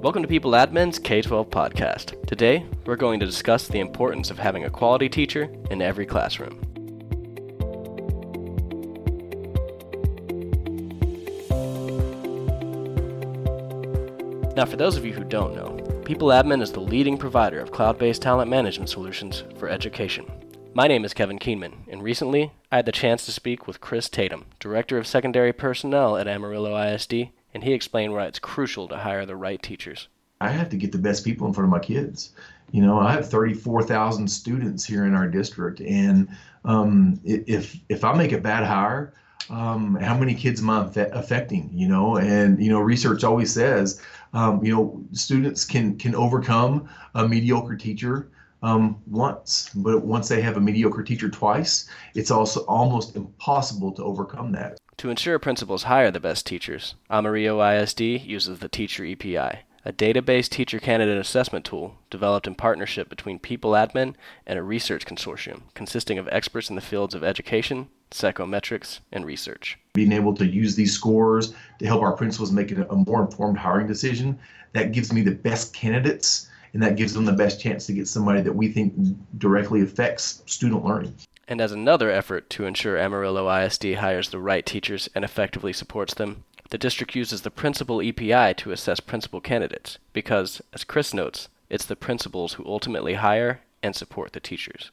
Welcome to People Admin's K 12 podcast. Today, we're going to discuss the importance of having a quality teacher in every classroom. Now, for those of you who don't know, People Admin is the leading provider of cloud based talent management solutions for education. My name is Kevin Keenman, and recently I had the chance to speak with Chris Tatum, Director of Secondary Personnel at Amarillo ISD, and he explained why it's crucial to hire the right teachers. I have to get the best people in front of my kids. You know, I have 34,000 students here in our district, and um, if if I make a bad hire, um, how many kids am I affecting? You know, and you know, research always says, um, you know, students can can overcome a mediocre teacher um, once, but once they have a mediocre teacher twice, it's also almost impossible to overcome that. To ensure principals hire the best teachers, Amarillo ISD uses the Teacher EPI, a data-based teacher candidate assessment tool developed in partnership between People Admin and a research consortium consisting of experts in the fields of education, psychometrics, and research. Being able to use these scores to help our principals make a more informed hiring decision, that gives me the best candidates and that gives them the best chance to get somebody that we think directly affects student learning. And as another effort to ensure Amarillo ISD hires the right teachers and effectively supports them, the district uses the principal EPI to assess principal candidates because, as Chris notes, it's the principals who ultimately hire and support the teachers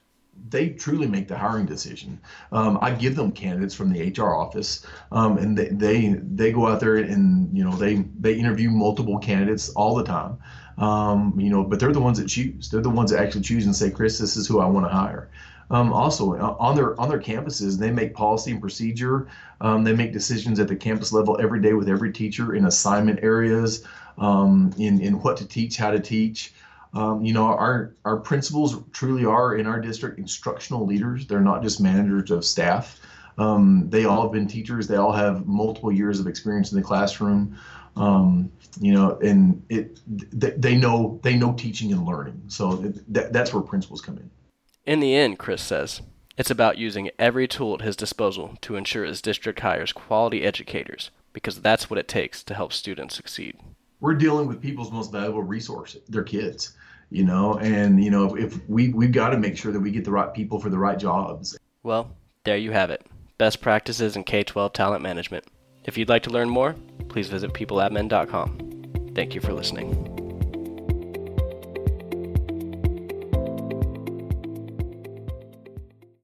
they truly make the hiring decision. Um, I give them candidates from the HR office, um, and they, they they go out there and you know they they interview multiple candidates all the time. Um, you know, but they're the ones that choose. They're the ones that actually choose and say, Chris, this is who I want to hire. Um, also, on their on their campuses, they make policy and procedure. Um, they make decisions at the campus level every day with every teacher in assignment areas, um, in in what to teach, how to teach. Um, you know, our our principals truly are in our district instructional leaders. They're not just managers of staff. Um, they all have been teachers. They all have multiple years of experience in the classroom. Um, you know, and it they know they know teaching and learning. So that, that's where principals come in. In the end, Chris says, it's about using every tool at his disposal to ensure his district hires quality educators because that's what it takes to help students succeed. We're dealing with people's most valuable resource, their kids you know and you know if, if we we've got to make sure that we get the right people for the right jobs. Well there you have it. Best practices in k-12 talent management. If you'd like to learn more please visit peopleadmin.com thank you for listening